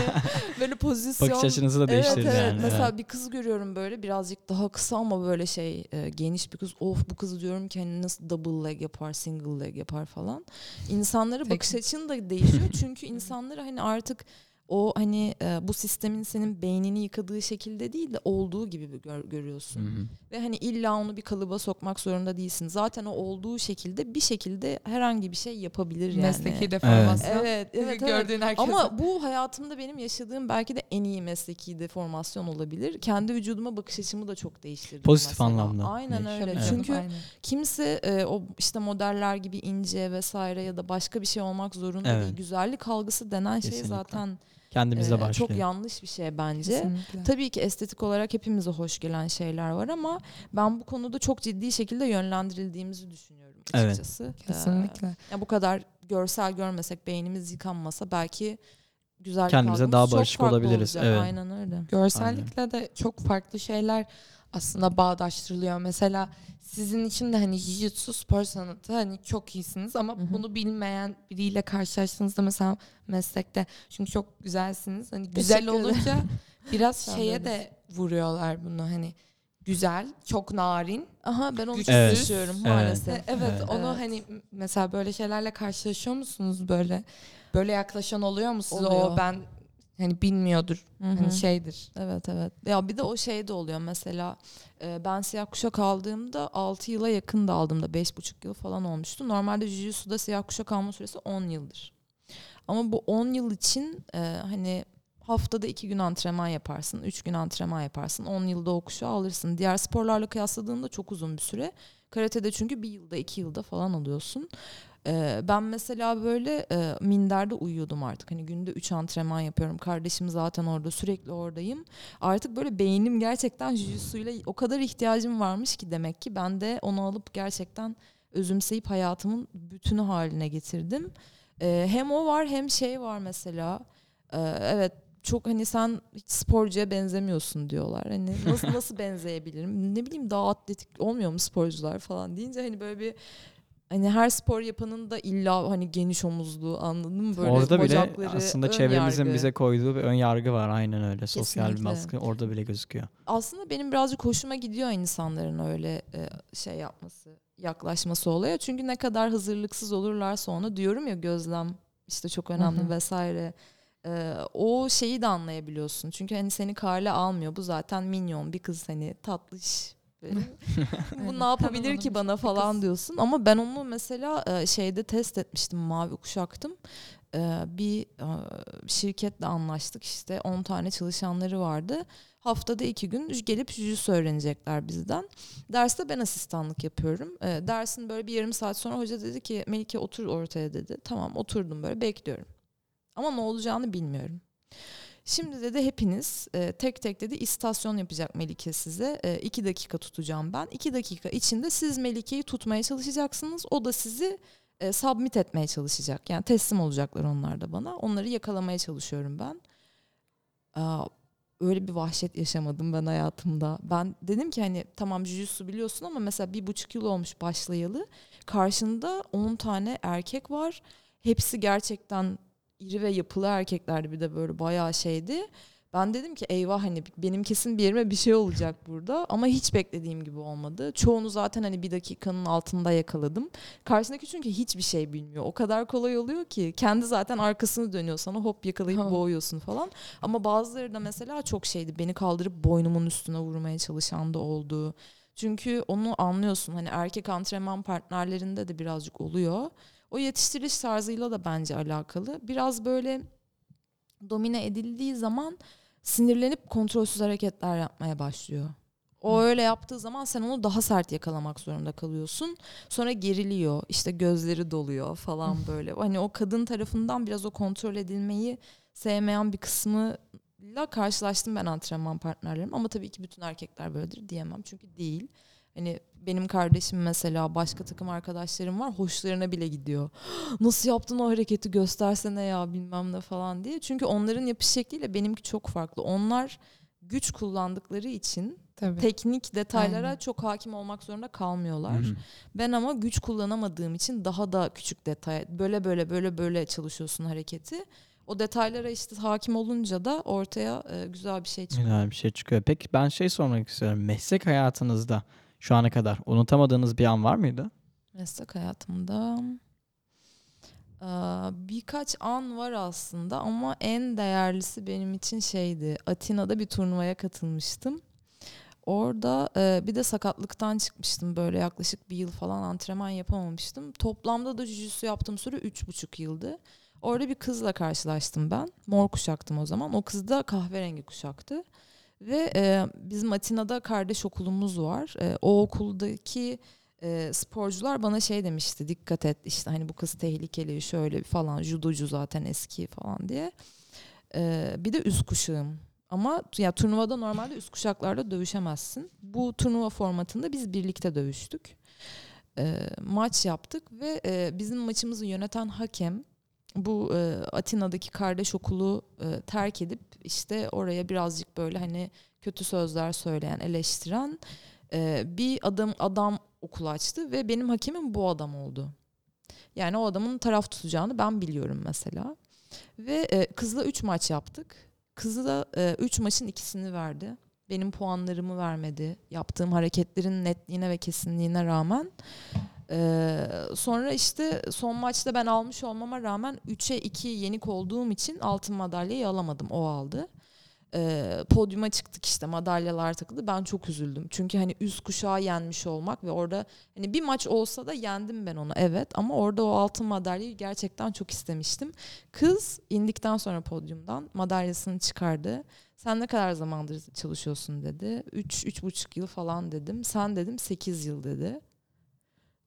böyle pozisyon. Bakış açınızı da değiştirdi evet, evet. yani. Mesela evet. bir kız görüyorum böyle birazcık daha kısa ama böyle şey e, geniş bir kız. Of bu kızı diyorum ki hani nasıl double leg yapar, single leg yapar falan. İnsanlara bakış açın da değişiyor. Çünkü insanları hani artık o hani e, bu sistemin senin beynini yıkadığı şekilde değil de olduğu gibi bir gör- görüyorsun. Hı hı. Ve hani illa onu bir kalıba sokmak zorunda değilsin. Zaten o olduğu şekilde bir şekilde herhangi bir şey yapabilir yani. Mesleki deformasyon. Evet, evet, evet. Gördüğün herkese. Ama bu hayatımda benim yaşadığım belki de en iyi mesleki deformasyon olabilir. Kendi vücuduma bakış açımı da çok değiştirdi. Pozitif mesela. anlamda. Aynen öyle. Evet. Çünkü aynen. kimse e, o işte modeller gibi ince vesaire ya da başka bir şey olmak zorunda Evet. değil. Güzellik algısı denen şey Kesinlikle. zaten Kendimizle e, başlıyor. çok yanlış bir şey bence. Kesinlikle. Tabii ki estetik olarak hepimize hoş gelen şeyler var ama ben bu konuda çok ciddi şekilde yönlendirildiğimizi düşünüyorum Evet. açıkçası. Ee, Kesinlikle. ya bu kadar görsel görmesek, beynimiz yıkanmasa belki güzel Kendimize daha barışık olabiliriz, evet. Aynen öyle. Görsellikle de çok farklı şeyler aslında bağdaştırılıyor. Mesela sizin için de hani jiu-jitsu spor sanatı hani çok iyisiniz ama Hı hı. bunu bilmeyen biriyle karşılaştığınızda mesela meslekte çünkü çok güzelsiniz. Hani güzel olunca *laughs* biraz şeye de vuruyorlar bunu hani güzel, çok narin. Aha ben onu Güçsüz. Evet. Evet. maalesef. E, Evet, Evet. onu Evet. hani mesela böyle şeylerle karşılaşıyor musunuz böyle? Böyle yaklaşan oluyor mu size Oluyor. o ben hani bilmiyordur. Hı hı. Hani şeydir. Evet evet. Ya bir de o şey de oluyor mesela e, ben siyah kuşak aldığımda 6 yıla yakın da aldığımda 5,5 yıl falan olmuştu. Normalde Jujutsu'da siyah kuşak alma süresi 10 yıldır. Ama bu 10 yıl için e, hani haftada 2 gün antrenman yaparsın, 3 gün antrenman yaparsın. 10 yılda o kuşağı alırsın. Diğer sporlarla kıyasladığında çok uzun bir süre. Karate'de çünkü bir yılda 2 yılda falan alıyorsun. Ee, ben mesela böyle e, minderde uyuyordum artık. Hani günde 3 antrenman yapıyorum. Kardeşim zaten orada sürekli oradayım. Artık böyle beynim gerçekten jujitsuyla o kadar ihtiyacım varmış ki demek ki ben de onu alıp gerçekten özümseyip hayatımın bütünü haline getirdim. Ee, hem o var hem şey var mesela. Ee, evet çok hani sen hiç sporcuya benzemiyorsun diyorlar. Hani nasıl nasıl *laughs* benzeyebilirim? Ne bileyim daha atletik olmuyor mu sporcular falan deyince hani böyle bir hani her spor yapanın da illa hani geniş omuzlu anladın mı böyle orada bile aslında çevremizin yargı. bize koyduğu bir ön yargı var. Aynen öyle. Sosyal bir Kesinlikle. baskı orada bile gözüküyor. aslında benim birazcık hoşuma gidiyor insanların öyle e, şey yapması, yaklaşması olaya. Çünkü ne kadar hazırlıksız olurlarsa ona diyorum ya gözlem işte çok önemli Hı hı. vesaire. E, o şeyi de anlayabiliyorsun. Çünkü hani seni karla almıyor. Bu zaten minyon bir kız hani tatlış. Böyle. *laughs* Bu ne yapabilir ki bana falan diyorsun. Ama ben onu mesela e, şeyde test etmiştim. Mavi kuşaktım. E, bir e, şirketle anlaştık işte 10 tane çalışanları vardı. Haftada iki gün gelip jujutsu öğrenecekler bizden. Derste ben asistanlık yapıyorum. Dersin böyle bir yarım saat sonra hoca dedi ki Melike otur ortaya dedi. Tamam oturdum böyle bekliyorum. Ama ne olacağını bilmiyorum. Şimdi dedi hepiniz e, tek tek dedi istasyon yapacak Melike size. E, iki dakika tutacağım ben. İki dakika içinde siz Melike'yi tutmaya çalışacaksınız. O da sizi e, submit etmeye çalışacak. Yani teslim olacaklar onlar da bana. Onları yakalamaya çalışıyorum ben. Aa, öyle bir vahşet yaşamadım ben hayatımda. Ben dedim ki hani tamam jujutsu biliyorsun ama mesela bir buçuk yıl olmuş başlayalı. Karşında 10 tane erkek var. Hepsi gerçekten iri ve yapılı erkeklerdi bir de böyle bayağı şeydi. Ben dedim ki eyvah hani benim kesin bir yerime bir şey olacak burada ama hiç beklediğim gibi olmadı. Çoğunu zaten hani bir dakikanın altında yakaladım. Karşındaki çünkü hiçbir şey bilmiyor. O kadar kolay oluyor ki kendi zaten arkasını dönüyor sana hop yakalayıp Ha. boğuyorsun falan. Ama bazıları da mesela çok şeydi. Beni kaldırıp boynumun üstüne vurmaya çalışan da oldu. Çünkü onu anlıyorsun. Hani erkek antrenman partnerlerinde de birazcık oluyor. O yetiştiriliş tarzıyla da bence alakalı. Biraz böyle domine edildiği zaman sinirlenip kontrolsüz hareketler yapmaya başlıyor. O öyle yaptığı zaman sen onu daha sert yakalamak zorunda kalıyorsun. Sonra geriliyor. işte gözleri doluyor falan böyle. Hani o kadın tarafından biraz o kontrol edilmeyi sevmeyen bir kısmıyla karşılaştım ben antrenman partnerlerim. Ama tabii ki bütün erkekler böyledir diyemem. Çünkü değil. Hani benim kardeşim mesela başka takım arkadaşlarım var hoşlarına bile gidiyor. *gasps* Nasıl yaptın o hareketi göstersene ya bilmem ne falan diye. Çünkü onların yapış şekliyle benimki çok farklı. Onlar güç kullandıkları için Tabii. teknik detaylara Aynen. çok hakim olmak zorunda kalmıyorlar. Hı hı. Ben ama güç kullanamadığım için daha da küçük detay böyle böyle böyle böyle çalışıyorsun hareketi. O detaylara işte hakim olunca da ortaya e, güzel bir şey çıkıyor. Güzel bir şey çıkıyor. Peki ben şey sormak istiyorum. Meslek hayatınızda şu ana kadar unutamadığınız bir an var mıydı? Meslek hayatımda birkaç an var aslında ama en değerlisi benim için şeydi. Atina'da bir turnuvaya katılmıştım. Orada bir de sakatlıktan çıkmıştım böyle yaklaşık bir yıl falan antrenman yapamamıştım. Toplamda da jujutsu yaptığım süre üç buçuk yıldı. Orada bir kızla karşılaştım ben. Mor kuşaktım o zaman. O kız da kahverengi kuşaktı. Ve e, bizim Atina'da kardeş okulumuz var. E, o okuldaki e, sporcular bana şey demişti. Dikkat et işte hani bu kız tehlikeli şöyle falan. Judocu zaten eski falan diye. E, bir de üst kuşağım. Ama ya turnuvada normalde üst kuşaklarda dövüşemezsin. Bu turnuva formatında biz birlikte dövüştük. E, maç yaptık ve e, bizim maçımızı yöneten hakem bu e, Atina'daki kardeş okulu e, terk edip işte oraya birazcık böyle hani kötü sözler söyleyen, eleştiren e, bir adam adam okul açtı ve benim hakemim bu adam oldu. Yani o adamın taraf tutacağını ben biliyorum mesela. Ve e, kızla 3 maç yaptık. Kızı da 3 maçın ikisini verdi. Benim puanlarımı vermedi. Yaptığım hareketlerin netliğine ve kesinliğine rağmen. Ee, sonra işte son maçta ben almış olmama rağmen 3'e 2 yenik olduğum için altın madalyayı alamadım. O aldı. Ee, podyuma çıktık işte madalyalar takıldı. Ben çok üzüldüm. Çünkü hani üst kuşağı yenmiş olmak ve orada hani bir maç olsa da yendim ben onu evet ama orada o altın madalyayı gerçekten çok istemiştim. Kız indikten sonra podyumdan madalyasını çıkardı. Sen ne kadar zamandır çalışıyorsun dedi. 3 üç, buçuk yıl falan dedim. Sen dedim 8 yıl dedi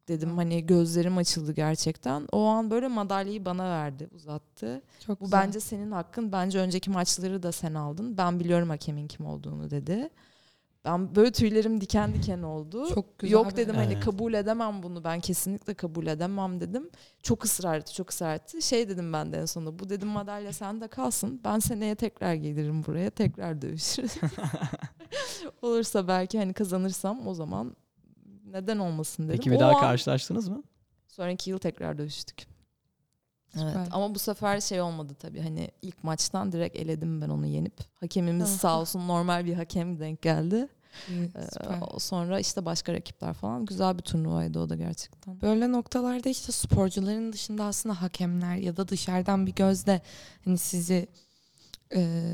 dedim hani gözlerim açıldı gerçekten. O an böyle madalyayı bana verdi, uzattı. Çok Bu güzel. bence senin hakkın. Bence önceki maçları da sen aldın. Ben biliyorum hakemin kim olduğunu dedi. Ben böyle tüylerim diken diken oldu. Çok güzel Yok dedim hani Evet. kabul edemem bunu. Ben kesinlikle kabul edemem dedim. Çok ısrar etti, çok ısrar etti. Şey dedim ben de en sonunda. Bu dedim madalya sende kalsın. Ben seneye tekrar gelirim buraya. Tekrar dövüşürüz. *laughs* Olursa belki hani kazanırsam o zaman neden olmasın dedim. Peki bir O daha an- karşılaştınız mı? Sonraki yıl tekrar dövüştük. Evet Süper. ama bu sefer şey olmadı tabii hani ilk maçtan direkt eledim ben onu yenip. Hakemimiz sağ olsun normal bir hakem denk geldi. İyi, Ee, sonra işte başka rakipler falan güzel bir turnuvaydı o da gerçekten. Böyle noktalarda işte sporcuların dışında aslında hakemler ya da dışarıdan bir gözle hani sizi e,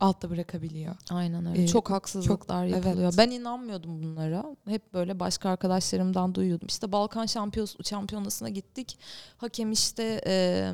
altta bırakabiliyor. Aynen öyle. Ee, çok haksızlıklar çok- yapılıyor. evet. Ben inanmıyordum bunlara. Hep böyle başka arkadaşlarımdan duyuyordum. İşte Balkan şampiyos şampiyonasına gittik. Hakem işte e,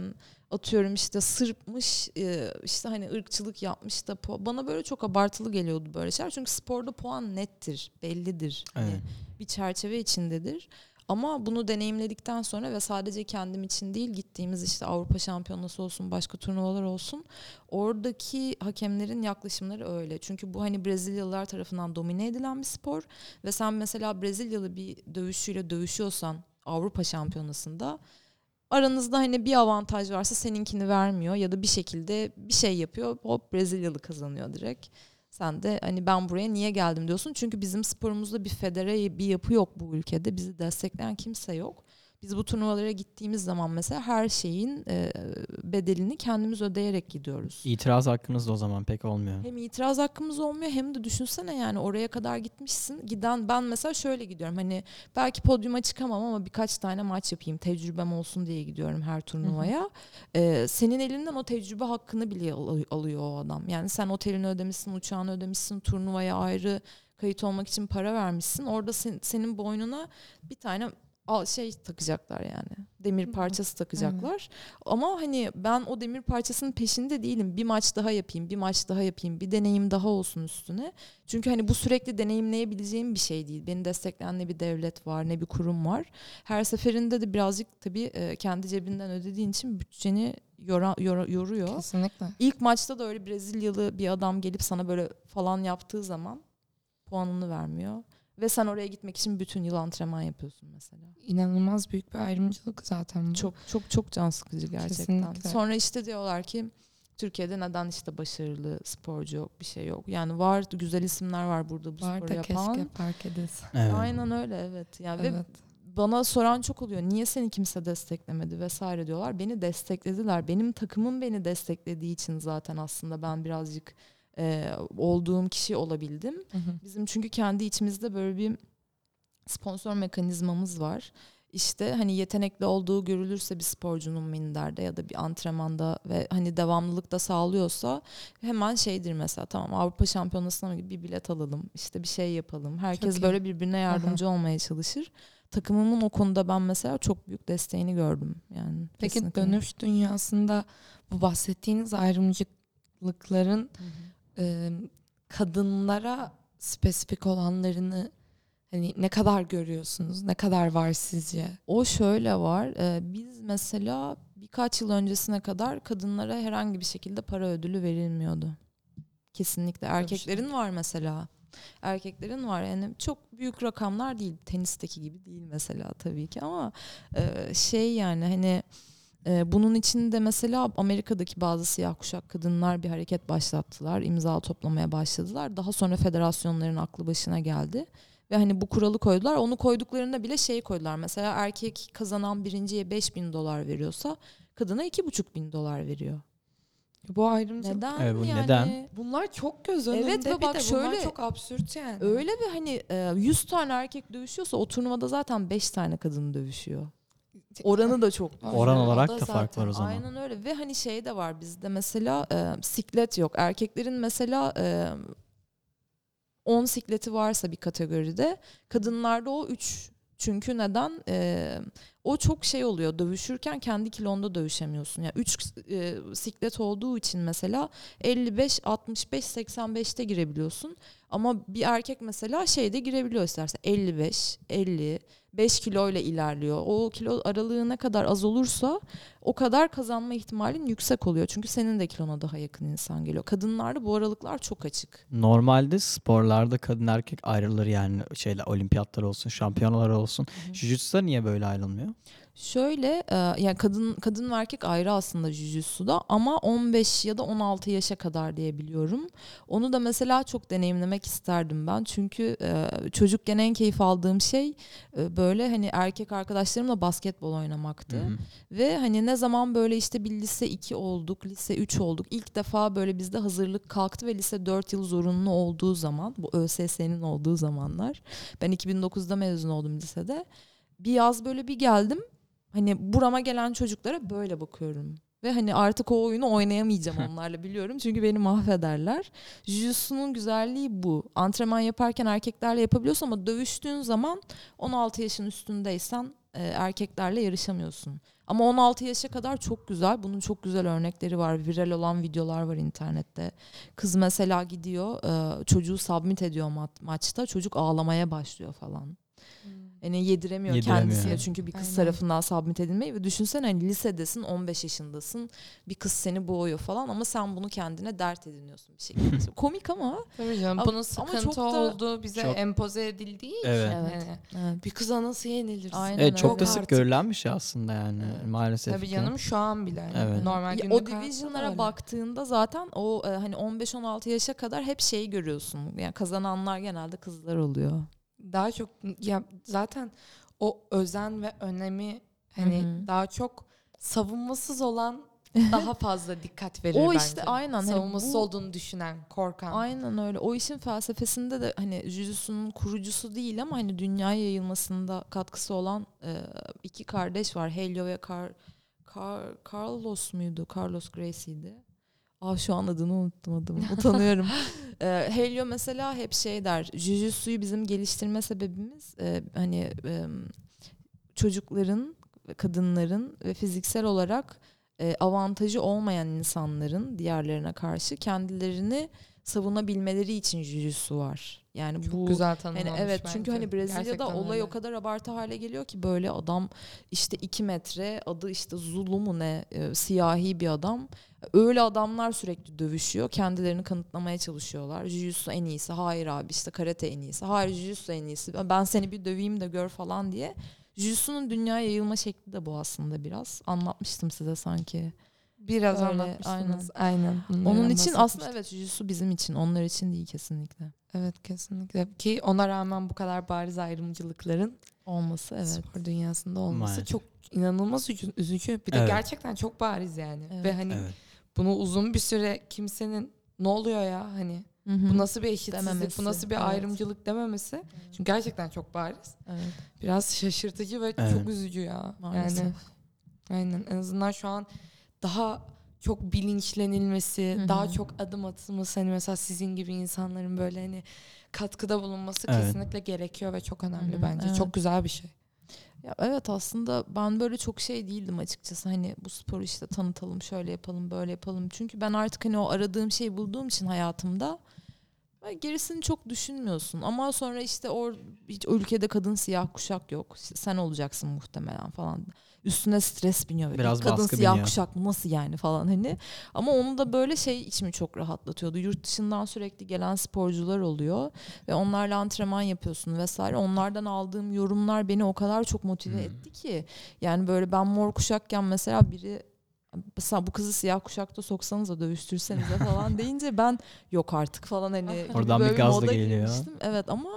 atıyorum işte Sırpmış e, işte hani ırkçılık yapmış da bana böyle çok abartılı geliyordu böyle şeyler. Çünkü sporda puan nettir, bellidir. Hani Evet. bir çerçeve içindedir. Ama bunu deneyimledikten sonra ve sadece kendim için değil gittiğimiz işte Avrupa Şampiyonası olsun başka turnuvalar olsun oradaki hakemlerin yaklaşımları öyle. Çünkü bu hani Brezilyalılar tarafından domine edilen bir spor ve sen mesela Brezilyalı bir dövüşçüyle dövüşüyorsan Avrupa Şampiyonası'nda aranızda hani bir avantaj varsa seninkini vermiyor ya da bir şekilde bir şey yapıyor hop Brezilyalı kazanıyor direkt. Sen de hani ben buraya niye geldim diyorsun. Çünkü bizim sporumuzda bir federe bir yapı yok bu ülkede. Bizi destekleyen kimse yok. Biz bu turnuvalara gittiğimiz zaman mesela her şeyin e, bedelini kendimiz ödeyerek gidiyoruz. İtiraz hakkınız da o zaman pek olmuyor. Hem itiraz hakkımız olmuyor hem de düşünsene yani oraya kadar gitmişsin. Giden ben mesela şöyle gidiyorum. Hani belki podyuma çıkamam ama birkaç tane maç yapayım. Tecrübem olsun diye gidiyorum her turnuvaya. Ee, senin elinden o tecrübe hakkını bile al- alıyor o adam. Yani sen otelini ödemişsin, uçağını ödemişsin, turnuvaya ayrı kayıt olmak için para vermişsin. Orada sen- senin boynuna bir tane şey takacaklar yani. Demir parçası takacaklar. Ama hani ben o demir parçasının peşinde değilim. Bir maç daha yapayım, bir maç daha yapayım, bir deneyim daha olsun üstüne. Çünkü hani bu sürekli deneyimleyebileceğim bir şey değil. Beni destekleyen ne bir devlet var, ne bir kurum var. Her seferinde de birazcık tabii e, kendi cebinden ödediğin için bütçeni yora, yora- yoruyor. Kesinlikle. İlk maçta da öyle Brezilyalı bir adam gelip sana böyle falan yaptığı zaman puanını vermiyor. Ve sen oraya gitmek için bütün yıl antrenman yapıyorsun mesela. İnanılmaz büyük bir ayrımcılık zaten bu. Çok çok çok can sıkıcı gerçekten. Kesinlikle. Sonra işte diyorlar ki Türkiye'de neden işte başarılı sporcu yok bir şey yok. Yani var güzel isimler var burada bu var sporu da yapan. keşke fark edilse. Evet. Aynen öyle evet. Yani ve Evet. bana soran çok oluyor. Niye seni kimse desteklemedi vesaire diyorlar. Beni desteklediler. Benim takımım beni desteklediği için zaten aslında ben birazcık e, olduğum kişi olabildim. Hı hı. Bizim çünkü kendi içimizde böyle bir sponsor mekanizmamız var. İşte hani yetenekli olduğu görülürse bir sporcunun minderde ya da bir antrenmanda ve hani devamlılık da sağlıyorsa hemen şeydir mesela tamam Avrupa Şampiyonası'na bir bilet alalım işte bir şey yapalım. Herkes böyle birbirine yardımcı olmaya çalışır. Takımımın o konuda ben mesela çok büyük desteğini gördüm yani. Peki kesinlikle. dönüş dünyasında bu bahsettiğiniz ayrımcılıkların Hı hı. E, kadınlara spesifik olanlarını hani ne kadar görüyorsunuz? Ne kadar var sizce? O şöyle var. e, biz mesela birkaç yıl öncesine kadar kadınlara herhangi bir şekilde para ödülü verilmiyordu. Kesinlikle. Erkeklerin var mesela. Erkeklerin var. Yani çok büyük rakamlar değil. Tenisteki gibi değil mesela tabii ki ama e, şey yani hani e, bunun için de mesela Amerika'daki bazı siyah kuşak kadınlar bir hareket başlattılar. imza toplamaya başladılar. Daha sonra federasyonların aklı başına geldi. Ve hani bu kuralı koydular. Onu koyduklarında bile şey koydular. Mesela erkek kazanan birinciye 5 bin dolar veriyorsa kadına iki buçuk bin dolar veriyor. Bu ayrımcılık. Neden? Evet, bu yani? neden? Bunlar çok göz önünde Evet ve bir bak de şöyle- bunlar çok absürt yani. Öyle ve hani e, 100 tane erkek dövüşüyorsa o turnuvada zaten 5 tane kadın dövüşüyor. Oranı da çok düşük. Oran olarak da da fark zaten. var o zaman. Aynen öyle ve hani şey de var bizde mesela e, siklet yok. Erkeklerin mesela e, 10 sikleti varsa bir kategoride kadınlarda o 3. Çünkü neden? E, o çok şey oluyor dövüşürken kendi kilonda dövüşemiyorsun. Yani 3 siklet olduğu için mesela 55, 65, 85'te girebiliyorsun. Ama bir erkek mesela şeyde girebiliyor isterse 55, 50, 5 kiloyla ilerliyor. O kilo aralığı ne kadar az olursa o kadar kazanma ihtimalin yüksek oluyor. Çünkü senin de kilona daha yakın insan geliyor. Kadınlarda bu aralıklar çok açık. Normalde sporlarda kadın erkek ayrılır yani şeyler olimpiyatlar olsun, şampiyonalar olsun. Jiu-Jitsu'da niye böyle ayrılmıyor? Şöyle e, yani kadın kadın ve erkek ayrı aslında jujutsu'da ama 15 ya da 16 yaşa kadar diye biliyorum. Onu da mesela çok deneyimlemek isterdim ben. Çünkü e, çocukken en keyif aldığım şey e, böyle hani erkek arkadaşlarımla basketbol oynamaktı. Hı hı. Ve hani ne zaman böyle işte bir lise 2 olduk, lise 3 olduk. İlk defa böyle bizde hazırlık kalktı ve lise 4 yıl zorunlu olduğu zaman, bu ÖSS'nin olduğu zamanlar. Ben 2009'da mezun oldum lisede. Bir yaz böyle bir geldim. Hani burama gelen çocuklara böyle bakıyorum. Ve hani artık o oyunu oynayamayacağım onlarla biliyorum. Çünkü beni mahvederler. Jiu-Jitsu'nun güzelliği bu. Antrenman yaparken erkeklerle yapabiliyorsun ama dövüştüğün zaman 16 yaşın üstündeysen e, erkeklerle yarışamıyorsun. Ama 16 yaşa kadar çok güzel. Bunun çok güzel örnekleri var. Viral olan videolar var internette. Kız mesela gidiyor e, çocuğu submit ediyor ma- maçta. Çocuk ağlamaya başlıyor falan. Yani yediremiyor, Yediremiyor. kendisine çünkü bir kız Aynen. tarafından submit edilmeyi ve düşünsene hani lisedesin 15 yaşındasın bir kız seni boğuyor falan ama sen bunu kendine dert ediniyorsun bir şekilde. *laughs* Komik ama Tabii canım. Ama- Bunun ama sıkıntı çok da- olduğu bize Çok- empoze edildiği için. Evet. Evet. yani evet. bir kıza nasıl yenilirsin? Aynen Evet çok da sık artık. görülen bir şey aslında yani maalesef Tabii ki. canım şu an bile. yani. Evet. Normal Ya o division'lara baktığında zaten o e, hani 15-16 yaşa kadar hep şeyi görüyorsun. Yani kazananlar genelde kızlar oluyor. Daha çok ya zaten o özen ve önemi hani Hı hı. daha çok savunmasız olan *laughs* daha fazla dikkat verir O bence. işte aynen, hani Savunmasız bu- olduğunu düşünen, korkan. Aynen öyle. O işin felsefesinde de hani Jujutsu'nun kurucusu değil ama hani dünyaya yayılmasında katkısı olan e, iki kardeş var. Helio ve Car, Car, Carlos muydu? Carlos Gracie'ydi. Aa şu an adını unuttum adımı. Utanıyorum. *laughs* Ee, Helio mesela hep şey der. Jujutsu'yu bizim geliştirme sebebimiz e, hani e, çocukların, kadınların ve fiziksel olarak e, avantajı olmayan insanların diğerlerine karşı kendilerini savunabilmeleri için jujutsu var. Yani Çok bu güzel Hani evet bence. çünkü hani Brezilya'da Gerçekten olay öyle. o kadar abartı hale geliyor ki böyle adam işte iki metre adı işte Zulu mu ne e, siyahi bir adam. Öyle adamlar sürekli dövüşüyor. Kendilerini kanıtlamaya çalışıyorlar. Jiu-Jitsu en iyisi. Hayır abi işte karate en iyisi. Hayır Jiu-Jitsu en iyisi. Ben seni bir döveyim de gör falan diye. Jiu-Jitsu'nun dünyaya yayılma şekli de bu aslında biraz. Anlatmıştım size sanki. Biraz Öyle, anlatmışsınız. Aynen. Onun Bunlardan için aslında evet Jiu-Jitsu bizim için. Onlar için değil kesinlikle. Evet kesinlikle. Ki ona rağmen bu kadar bariz ayrımcılıkların Olması evet. spor dünyasında olması Maalesef. çok inanılmaz üzü- üzücü. Bir de Evet. gerçekten çok bariz yani. Evet. Ve hani Evet. bunu uzun bir süre kimsenin ne oluyor ya hani Hı hı. bu nasıl bir eşitsizlik, Dememesi, bu nasıl bir evet. ayrımcılık dememesi. Çünkü gerçekten çok bariz. Evet. Biraz şaşırtıcı ve Evet. çok üzücü ya. Maalesef. Yani aynen en azından şu an daha çok bilinçlenilmesi, Hı hı. daha çok adım atılması hani mesela sizin gibi insanların böyle hani katkıda bulunması Evet. kesinlikle gerekiyor ve çok önemli Hı hı, bence. evet. Çok güzel bir şey. Ya evet aslında ben böyle çok şey değildim açıkçası hani bu sporu işte tanıtalım şöyle yapalım böyle yapalım çünkü ben artık hani o aradığım şeyi bulduğum için hayatımda ve gerisini çok düşünmüyorsun ama sonra işte o hiç ülkede kadın siyah kuşak yok İşte sen olacaksın muhtemelen falan üstüne stres biniyor Biraz kadın baskı siyah biniyor. kuşak mı nasıl yani falan hani ama onu da böyle şey içimi çok rahatlatıyordu yurt dışından sürekli gelen sporcular oluyor ve onlarla antrenman yapıyorsun vesaire. Onlardan aldığım yorumlar beni o kadar çok motive Hmm. etti ki. Yani böyle ben mor kuşakken mesela biri mesela bu kızı siyah kuşakta soksanız da dövüştürsenize falan *laughs* deyince ben yok artık falan hani *laughs* Oradan bir böyle gaz da moda geliyor. girmiştim. Evet ama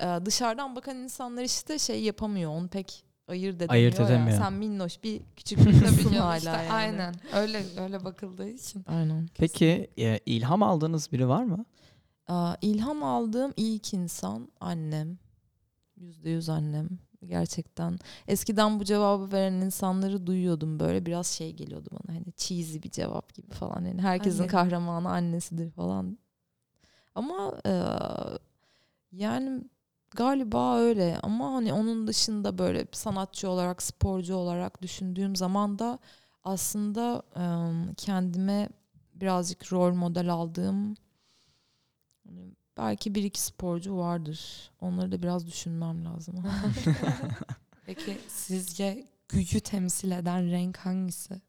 e, dışarıdan bakan insanlar işte şey yapamıyor. Onu pek ayırt edemiyor. Ayırt ya. edemiyor. Sen minnoş bir küçük bir *laughs* kızsın hala işte, yani. Aynen. Öyle öyle bakıldığı için. Aynen. Peki e, ilham aldığınız biri var mı? Aa, ilham aldığım ilk insan annem. Yüzde yüz annem. Gerçekten. Eskiden bu cevabı veren insanları duyuyordum böyle. Biraz şey geliyordu bana hani cheesy bir cevap gibi falan. Yani herkesin Anne. kahramanı annesidir falan. Ama e, yani galiba öyle. Ama hani onun dışında böyle sanatçı olarak, sporcu olarak düşündüğüm zaman da aslında kendime birazcık rol model aldığım Hani belki bir iki sporcu vardır. Onları da biraz düşünmem lazım. *laughs* Peki sizce gücü temsil eden renk hangisi?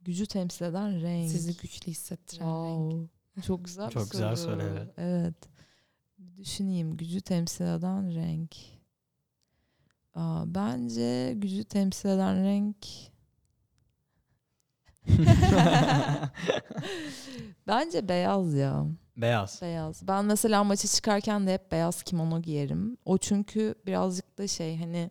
Gücü temsil eden renk. Sizi güçlü hissettiren renk. Wow. Çok güzel Çok güzel soru. soru, evet. Evet. Düşüneyim. Gücü temsil eden renk. Aa, bence gücü temsil eden renk *laughs* bence beyaz ya. Beyaz. Beyaz. Ben mesela maça çıkarken de hep beyaz kimono giyerim. O çünkü birazcık da şey hani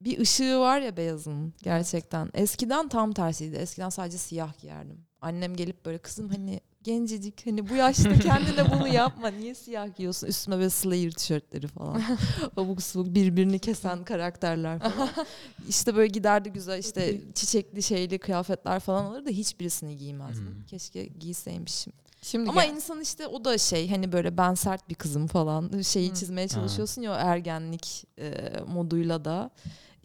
bir ışığı var ya beyazın gerçekten. Eskiden tam tersiydi. Eskiden sadece siyah giyerdim. Annem gelip böyle kızım hani gencecik hani bu yaşta *laughs* kendine bunu yapma. Niye siyah giyiyorsun? Üstüme böyle Slayer tişörtleri falan. *laughs* Abuk subuk birbirini kesen karakterler falan. *laughs* işte böyle giderdi güzel işte çiçekli şeyli kıyafetler falan alırdı. Hiçbirisini giymezdim. Hmm. Keşke giyseymişim. Şimdi Ama gel- insan işte o da şey hani böyle ben sert bir kızım falan şeyi Hı. çizmeye çalışıyorsun ya o ergenlik e, moduyla da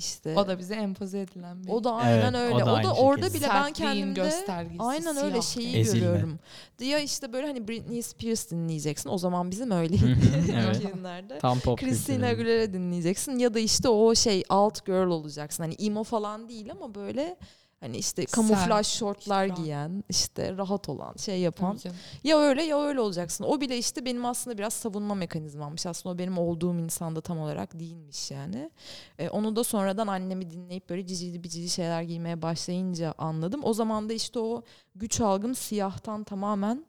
işte o da bize empoze edilen bir o da aynen Evet, o öyle. da O da, orada şekilde. bile ben sertliğin kendimde göstergesi. aynen öyle şeyi. Ezilme. görüyorum. Ya işte böyle hani Britney Spears dinleyeceksin. O zaman bizim öyleydi. *laughs* evet. 2000'lerde. Tam pop Christina. Aguilera dinleyeceksin ya da işte o şey alt girl olacaksın. Hani emo falan değil ama böyle hani işte kamuflaj Sert, şortlar rahat. giyen, işte rahat olan, şey yapan. Ya öyle ya öyle olacaksın. O bile işte benim aslında biraz savunma mekanizmammış. Aslında o benim olduğum insanda tam olarak değilmiş yani. E, onu da sonradan annemi dinleyip böyle cicili bicili şeyler giymeye başlayınca anladım. O zaman da işte o güç algım siyahtan tamamen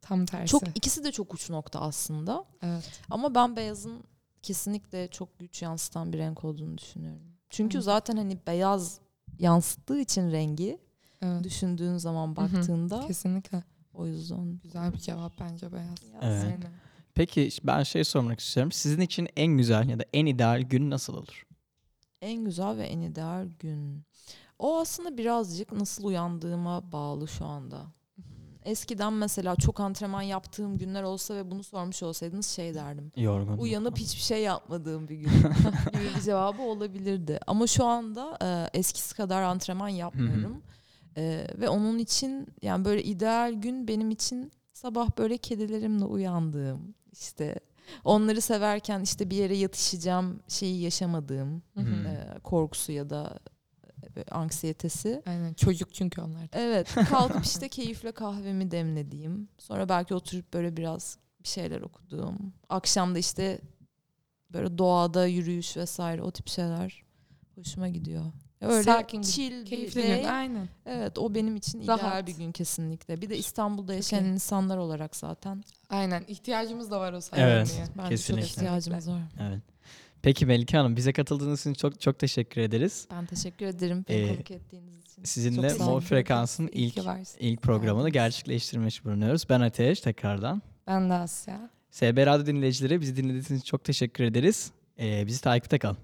Tam tersi. çok ikisi de çok uç nokta aslında. evet. Ama ben beyazın kesinlikle çok güç yansıtan bir renk olduğunu düşünüyorum. Çünkü Hı. zaten hani beyaz yansıttığı için rengi evet. düşündüğün zaman hı. baktığında Kesinlikle. o yüzden Güzel bir cevap bence beyaz. Evet. Aynen. Peki ben şey sormak istiyorum. Sizin için en güzel ya da en ideal gün nasıl olur? En güzel ve en ideal gün. O aslında birazcık nasıl uyandığıma bağlı şu anda. Eskiden mesela çok antrenman yaptığım günler olsa ve bunu sormuş olsaydınız şey derdim. Yorgun. Uyanıp hiçbir şey yapmadığım bir gün *laughs* *laughs* gibi bir cevabı olabilirdi. Ama şu anda e, eskisi kadar antrenman yapmıyorum. E, ve onun için yani böyle ideal gün benim için sabah böyle kedilerimle uyandığım işte onları severken işte bir yere yatışacağım şeyi yaşamadığım e, korkusu ya da anksiyetesi. Aynen çocuk çünkü onlar. da. Evet kalkıp işte *laughs* keyifle kahvemi demlediğim sonra belki oturup böyle biraz bir şeyler okuduğum akşam da işte böyle doğada yürüyüş vesaire o tip şeyler hoşuma gidiyor. Öyle Sakin, chill bir Keyifli day. gün. Aynen. Evet o benim için Rahat. ideal bir gün kesinlikle. Bir de İstanbul'da yaşayan iyi. insanlar olarak zaten Aynen. İhtiyacımız da var o Evet. saygıya. bence Kesinlikle. çok ihtiyacımız var. Evet. Peki Melike Hanım bize katıldığınız için çok çok teşekkür ederiz. Ben teşekkür ederim beni Ee, konuk ettiğiniz için. Sizinle Mor. Frekans'ın ilk ilk programını geldiniz. gerçekleştirmiş bulunuyoruz. Ben Ateş tekrardan. Ben de Asya. SB Radyo dinleyicileri bizi dinlediğiniz için çok teşekkür ederiz. Ee, bizi takipte kalın.